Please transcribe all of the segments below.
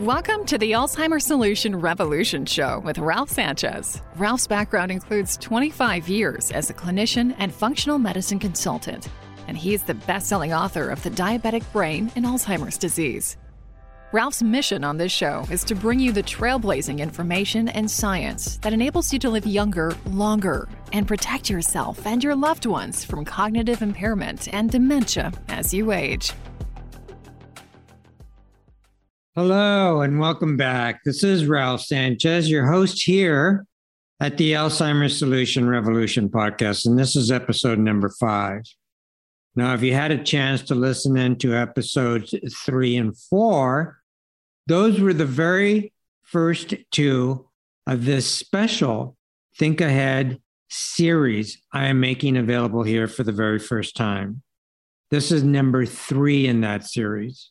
Welcome to the Alzheimer's Solution Revolution Show with Ralph Sanchez. Ralph's background includes 25 years as a clinician and functional medicine consultant, and he is the best selling author of The Diabetic Brain and Alzheimer's Disease. Ralph's mission on this show is to bring you the trailblazing information and science that enables you to live younger, longer, and protect yourself and your loved ones from cognitive impairment and dementia as you age. Hello and welcome back. This is Ralph Sanchez, your host here at the Alzheimer's Solution Revolution podcast, and this is episode number five. Now, if you had a chance to listen in to episodes three and four, those were the very first two of this special Think Ahead series I am making available here for the very first time. This is number three in that series.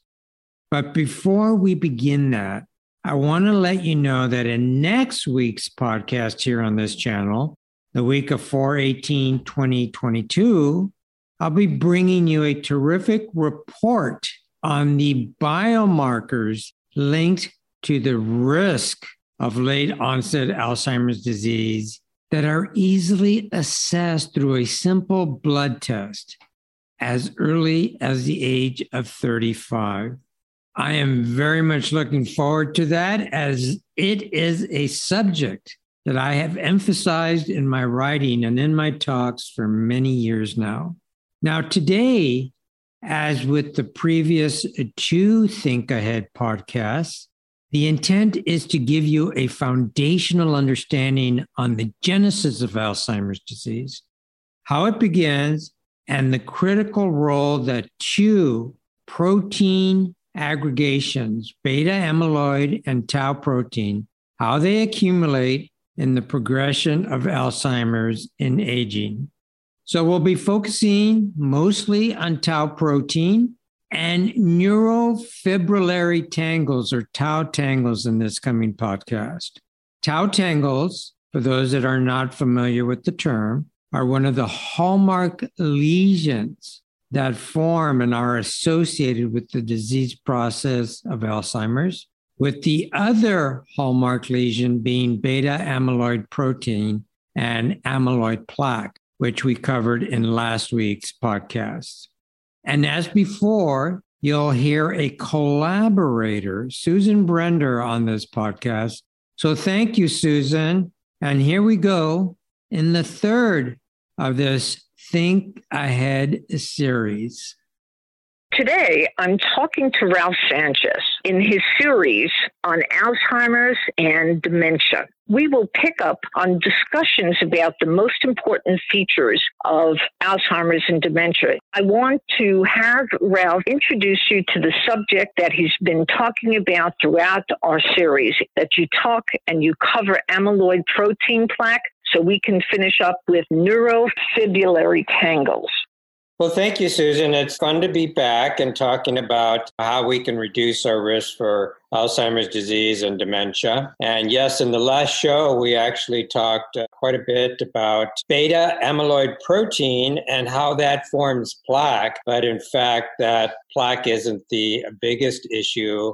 But before we begin that, I want to let you know that in next week's podcast here on this channel, the week of 418 2022, I'll be bringing you a terrific report on the biomarkers linked to the risk of late onset Alzheimer's disease that are easily assessed through a simple blood test as early as the age of 35. I am very much looking forward to that as it is a subject that I have emphasized in my writing and in my talks for many years now. Now, today, as with the previous two Think Ahead podcasts, the intent is to give you a foundational understanding on the genesis of Alzheimer's disease, how it begins, and the critical role that two protein aggregations, beta amyloid and tau protein, how they accumulate in the progression of Alzheimer's in aging. So we'll be focusing mostly on tau protein and neurofibrillary tangles or tau tangles in this coming podcast. Tau tangles, for those that are not familiar with the term, are one of the hallmark lesions that form and are associated with the disease process of Alzheimer's, with the other hallmark lesion being beta amyloid protein and amyloid plaque, which we covered in last week's podcast. And as before, you'll hear a collaborator, Susan Brender, on this podcast. So thank you, Susan. And here we go in the third of this Think Ahead series. Today, I'm talking to Ralph Sanchez in his series on Alzheimer's and dementia. We will pick up on discussions about the most important features of Alzheimer's and dementia. I want to have Ralph introduce you to the subject that he's been talking about throughout our series that you talk and you cover amyloid protein plaque so we can finish up with neurofibrillary tangles. Well, thank you, Susan. It's fun to be back and talking about how we can reduce our risk for Alzheimer's disease and dementia. And yes, in the last show, we actually talked uh, quite a bit about beta amyloid protein and how that forms plaque. But in fact, that plaque isn't the biggest issue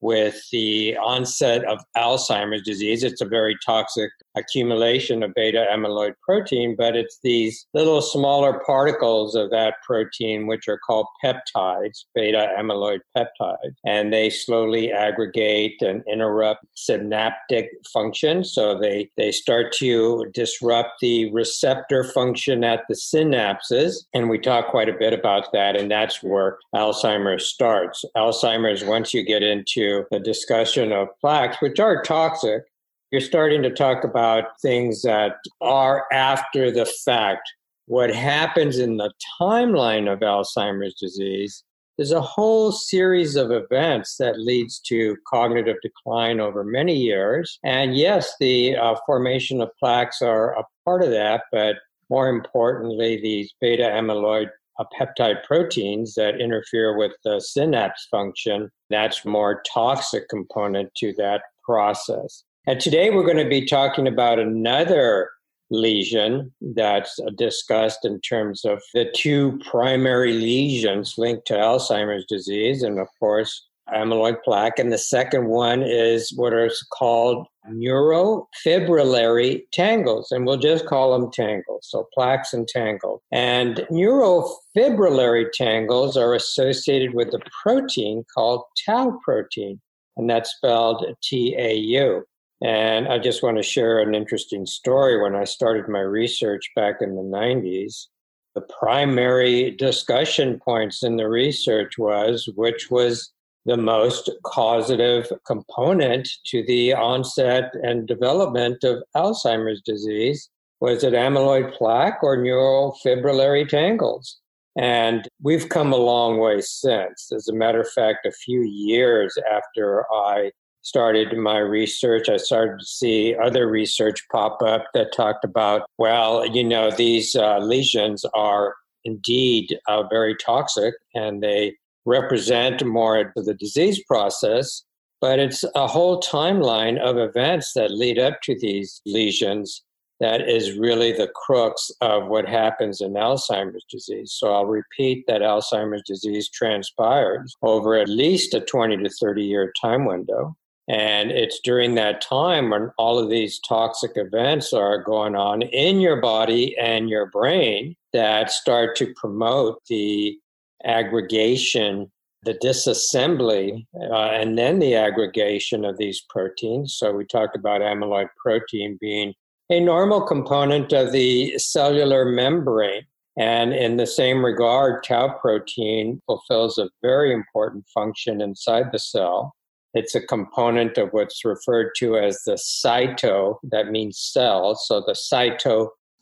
with the onset of Alzheimer's disease. It's a very toxic accumulation of beta amyloid protein, but it's these little smaller particles of that protein, which are called peptides, beta amyloid peptides, and they slowly aggregate and interrupt synaptic function. So they, they start to disrupt the receptor function at the synapses. And we talk quite a bit about that, and that's where Alzheimer's starts. Alzheimer's, once you get into the discussion of plaques, which are toxic, you're starting to talk about things that are after the fact. What happens in the timeline of Alzheimer's disease is a whole series of events that leads to cognitive decline over many years. And yes, the uh, formation of plaques are a part of that, but more importantly, these beta amyloid uh, peptide proteins that interfere with the synapse function, that's more toxic component to that process. And today we're going to be talking about another lesion that's discussed in terms of the two primary lesions linked to Alzheimer's disease. And of course, amyloid plaque. And the second one is what are called neurofibrillary tangles. And we'll just call them tangles. So plaques and tangles. And neurofibrillary tangles are associated with a protein called tau protein. And that's spelled T A U. And I just want to share an interesting story. When I started my research back in the 90s, the primary discussion points in the research was which was the most causative component to the onset and development of Alzheimer's disease. Was it amyloid plaque or neurofibrillary tangles? And we've come a long way since. As a matter of fact, a few years after I started my research, I started to see other research pop up that talked about, well, you know, these uh, lesions are indeed uh, very toxic and they represent more of the disease process, but it's a whole timeline of events that lead up to these lesions that is really the crux of what happens in Alzheimer's disease. So I'll repeat that Alzheimer's disease transpires over at least a 20 to 30 year time window. And it's during that time when all of these toxic events are going on in your body and your brain that start to promote the aggregation, the disassembly, uh, and then the aggregation of these proteins. So we talked about amyloid protein being a normal component of the cellular membrane. And in the same regard, tau protein fulfills a very important function inside the cell. It's a component of what's referred to as the cyto, that means cell. So the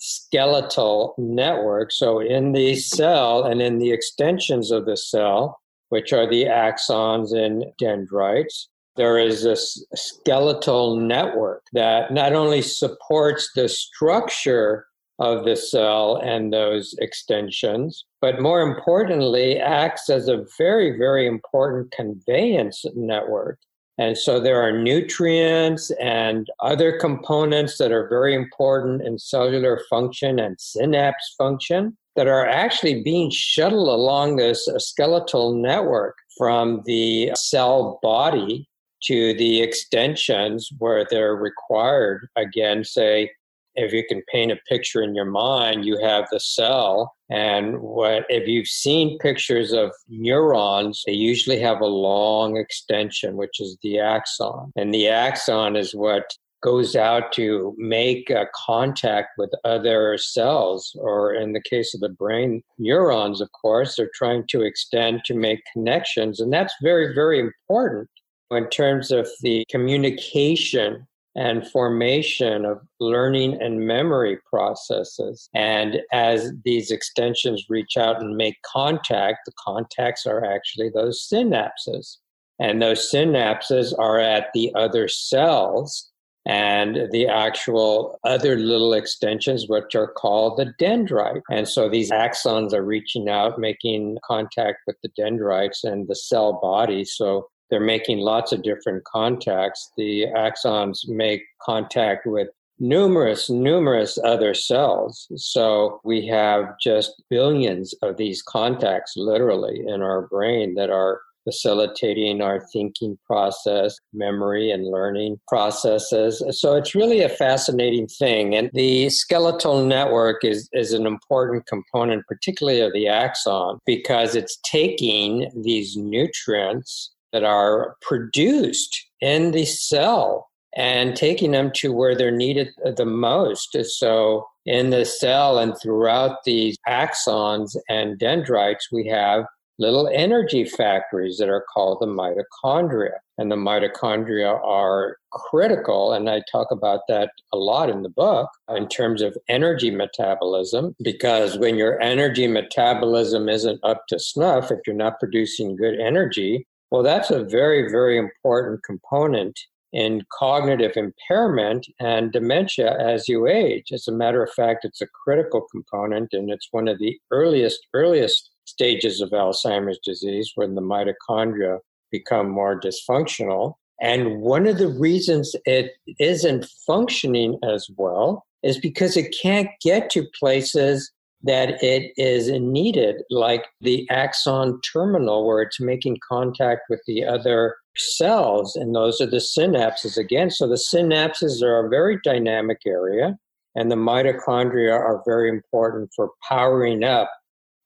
cytoskeletal network. So in the cell and in the extensions of the cell, which are the axons and dendrites, there is a skeletal network that not only supports the structure of the cell and those extensions, but more importantly, acts as a very, very important conveyance network. And so there are nutrients and other components that are very important in cellular function and synapse function that are actually being shuttled along this skeletal network from the cell body to the extensions where they're required. Again, say, if you can paint a picture in your mind, you have the cell. And what if you've seen pictures of neurons, they usually have a long extension, which is the axon. And the axon is what goes out to make a contact with other cells, or in the case of the brain, neurons, of course, they're trying to extend to make connections. And that's very, very important in terms of the communication and formation of learning and memory processes. And as these extensions reach out and make contact, the contacts are actually those synapses. And those synapses are at the other cells and the actual other little extensions, which are called the dendrite. And so these axons are reaching out, making contact with the dendrites and the cell body. So they're making lots of different contacts. The axons make contact with numerous, numerous other cells. So we have just billions of these contacts literally in our brain that are facilitating our thinking process, memory and learning processes. So it's really a fascinating thing. And the skeletal network is, is an important component, particularly of the axon, because it's taking these nutrients that are produced in the cell and taking them to where they're needed the most. So, in the cell and throughout these axons and dendrites, we have little energy factories that are called the mitochondria. And the mitochondria are critical, and I talk about that a lot in the book in terms of energy metabolism, because when your energy metabolism isn't up to snuff, if you're not producing good energy, well, that's a very, very important component in cognitive impairment and dementia as you age. As a matter of fact, it's a critical component, and it's one of the earliest, earliest stages of Alzheimer's disease when the mitochondria become more dysfunctional. And one of the reasons it isn't functioning as well is because it can't get to places that it is needed, like the axon terminal, where it's making contact with the other cells, and those are the synapses again. So the synapses are a very dynamic area, and the mitochondria are very important for powering up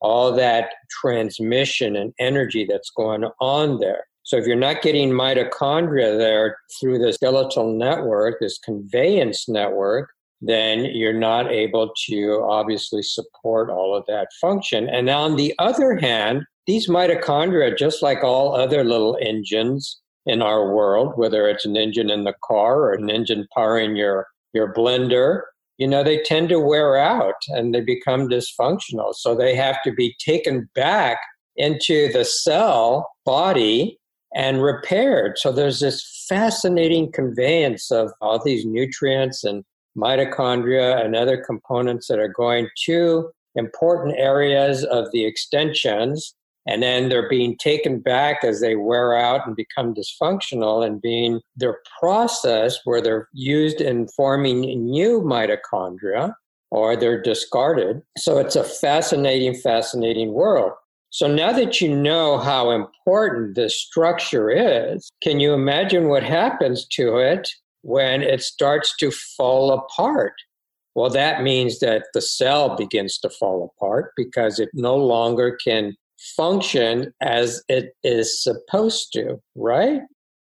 all that transmission and energy that's going on there. So if you're not getting mitochondria there through the skeletal network, this conveyance network, then you're not able to obviously support all of that function. And on the other hand, these mitochondria, just like all other little engines in our world, whether it's an engine in the car or an engine powering your, your blender, you know, they tend to wear out and they become dysfunctional. So they have to be taken back into the cell body and repaired. So there's this fascinating conveyance of all these nutrients and mitochondria and other components that are going to important areas of the extensions and then they're being taken back as they wear out and become dysfunctional and being their process where they're used in forming new mitochondria or they're discarded. So it's a fascinating fascinating world. So now that you know how important this structure is, can you imagine what happens to it when it starts to fall apart? Well, that means that the cell begins to fall apart because it no longer can function as it is supposed to, right?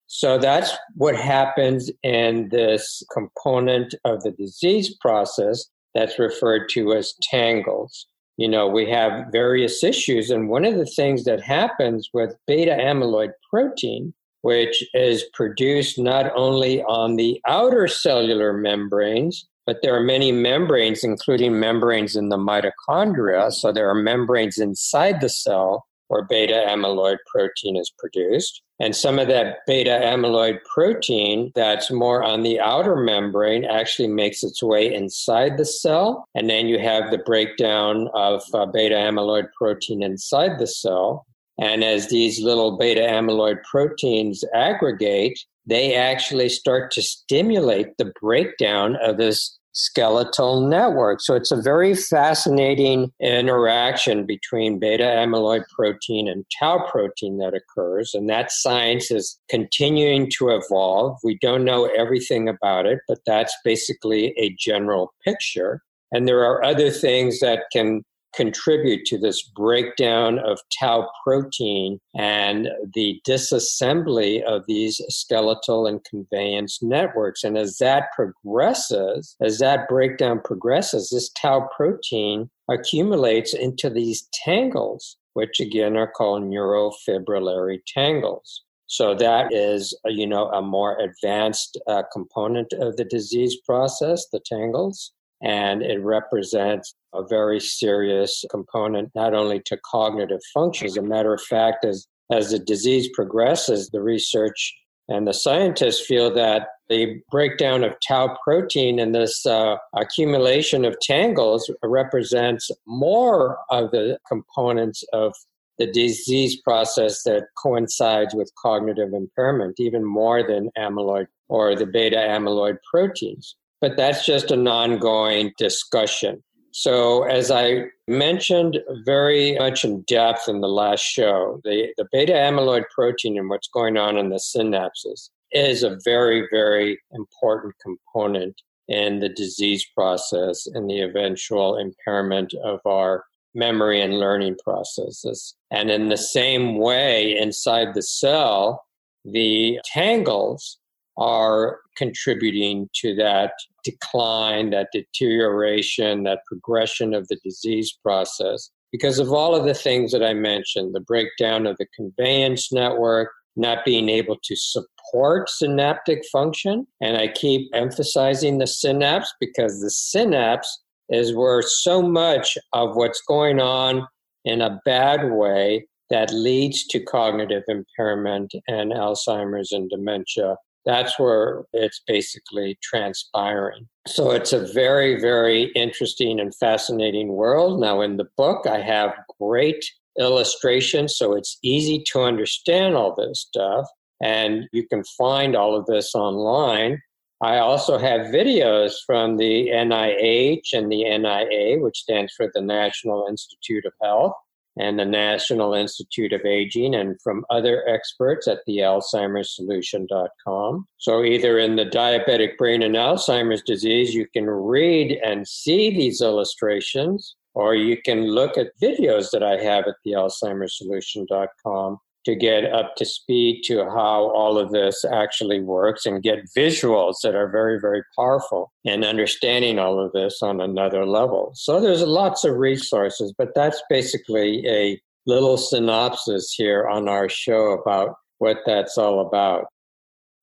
So that's what happens in this component of the disease process that's referred to as tangles you know, we have various issues. And one of the things that happens with beta amyloid protein, which is produced not only on the outer cellular membranes, but there are many membranes, including membranes in the mitochondria. So there are membranes inside the cell where beta amyloid protein is produced. And some of that beta amyloid protein that's more on the outer membrane actually makes its way inside the cell. And then you have the breakdown of uh, beta amyloid protein inside the cell. And as these little beta amyloid proteins aggregate, they actually start to stimulate the breakdown of this skeletal network. So it's a very fascinating interaction between beta amyloid protein and tau protein that occurs. And that science is continuing to evolve. We don't know everything about it, but that's basically a general picture. And there are other things that can contribute to this breakdown of tau protein and the disassembly of these skeletal and conveyance networks. And as that progresses, as that breakdown progresses, this tau protein accumulates into these tangles, which again are called neurofibrillary tangles. So that is, you know, a more advanced uh, component of the disease process, the tangles and it represents a very serious component not only to cognitive function. As a matter of fact, as as the disease progresses, the research and the scientists feel that the breakdown of tau protein and this uh, accumulation of tangles represents more of the components of the disease process that coincides with cognitive impairment, even more than amyloid or the beta amyloid proteins but that's just an ongoing discussion. So, as I mentioned very much in depth in the last show, the, the beta amyloid protein and what's going on in the synapses is a very, very important component in the disease process and the eventual impairment of our memory and learning processes. And in the same way, inside the cell, the tangles are contributing to that decline, that deterioration, that progression of the disease process because of all of the things that I mentioned the breakdown of the conveyance network, not being able to support synaptic function. And I keep emphasizing the synapse because the synapse is where so much of what's going on in a bad way that leads to cognitive impairment and Alzheimer's and dementia that's where it's basically transpiring. So it's a very, very interesting and fascinating world. Now, in the book, I have great illustrations, so it's easy to understand all this stuff. And you can find all of this online. I also have videos from the NIH and the NIA, which stands for the National Institute of Health and the National Institute of Aging, and from other experts at the AlzheimerSolution.com. So, either in the diabetic brain and Alzheimer's disease, you can read and see these illustrations, or you can look at videos that I have at the AlzheimerSolution.com to get up to speed to how all of this actually works and get visuals that are very, very powerful and understanding all of this on another level. So there's lots of resources, but that's basically a little synopsis here on our show about what that's all about.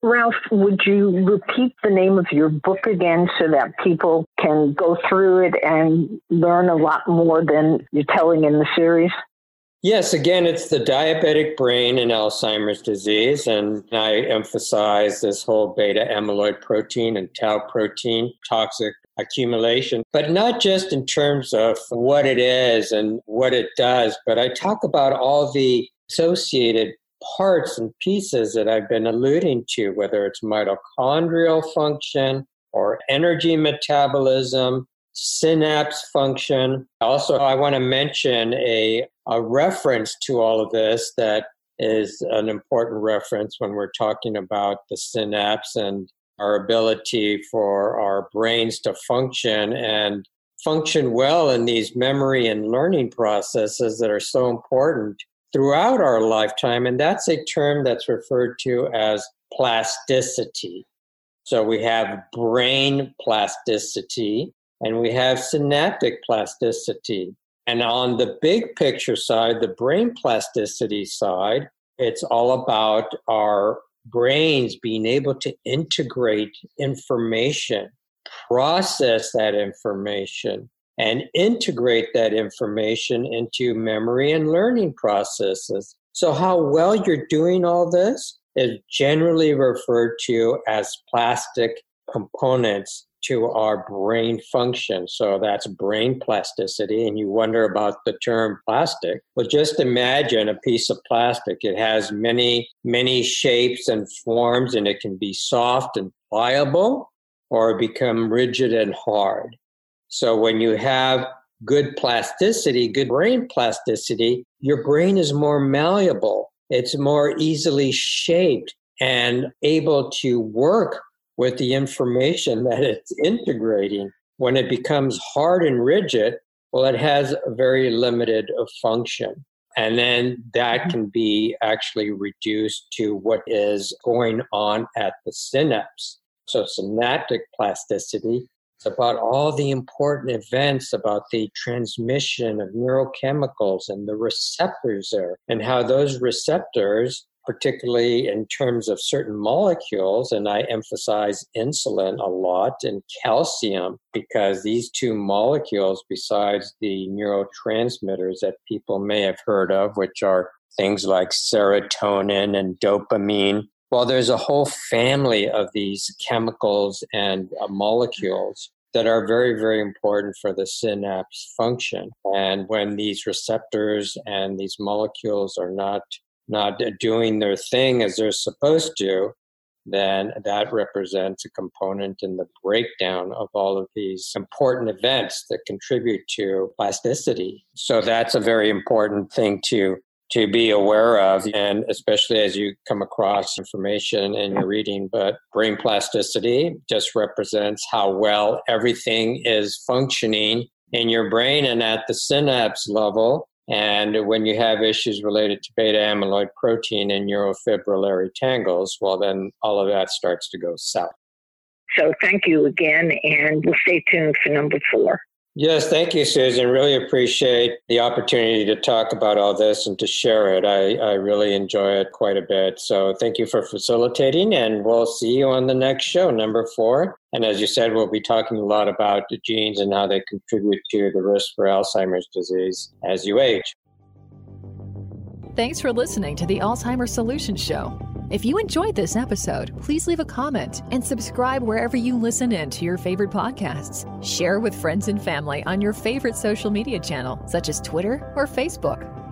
Ralph, would you repeat the name of your book again so that people can go through it and learn a lot more than you're telling in the series? Yes, again, it's the diabetic brain and Alzheimer's disease. And I emphasize this whole beta amyloid protein and tau protein toxic accumulation, but not just in terms of what it is and what it does, but I talk about all the associated parts and pieces that I've been alluding to, whether it's mitochondrial function or energy metabolism, synapse function. Also, I want to mention a, a reference to all of this that is an important reference when we're talking about the synapse and our ability for our brains to function and function well in these memory and learning processes that are so important throughout our lifetime. And that's a term that's referred to as plasticity. So we have brain plasticity, and we have synaptic plasticity. And on the big picture side, the brain plasticity side, it's all about our brains being able to integrate information, process that information, and integrate that information into memory and learning processes. So, how well you're doing all this is generally referred to as plastic components to our brain function. So that's brain plasticity. And you wonder about the term plastic. Well, just imagine a piece of plastic. It has many, many shapes and forms, and it can be soft and pliable or become rigid and hard. So when you have good plasticity, good brain plasticity, your brain is more malleable. It's more easily shaped and able to work with the information that it's integrating. When it becomes hard and rigid, well, it has a very limited function. And then that mm-hmm. can be actually reduced to what is going on at the synapse. So, synaptic plasticity is about all the important events about the transmission of neurochemicals and the receptors there, and how those receptors particularly in terms of certain molecules. And I emphasize insulin a lot and calcium because these two molecules, besides the neurotransmitters that people may have heard of, which are things like serotonin and dopamine, well, there's a whole family of these chemicals and uh, molecules that are very, very important for the synapse function. And when these receptors and these molecules are not not doing their thing as they're supposed to, then that represents a component in the breakdown of all of these important events that contribute to plasticity. So that's a very important thing to to be aware of and especially as you come across information in your reading but brain plasticity just represents how well everything is functioning in your brain and at the synapse level and when you have issues related to beta amyloid protein and neurofibrillary tangles, well, then all of that starts to go south. So thank you again, and we'll stay tuned for number four. Yes, thank you, Susan. Really appreciate the opportunity to talk about all this and to share it. I, I really enjoy it quite a bit. So thank you for facilitating, and we'll see you on the next show, number four. And as you said, we'll be talking a lot about the genes and how they contribute to the risk for Alzheimer's disease as you age. Thanks for listening to the Alzheimer's Solution Show. If you enjoyed this episode, please leave a comment and subscribe wherever you listen in to your favorite podcasts. Share with friends and family on your favorite social media channel, such as Twitter or Facebook.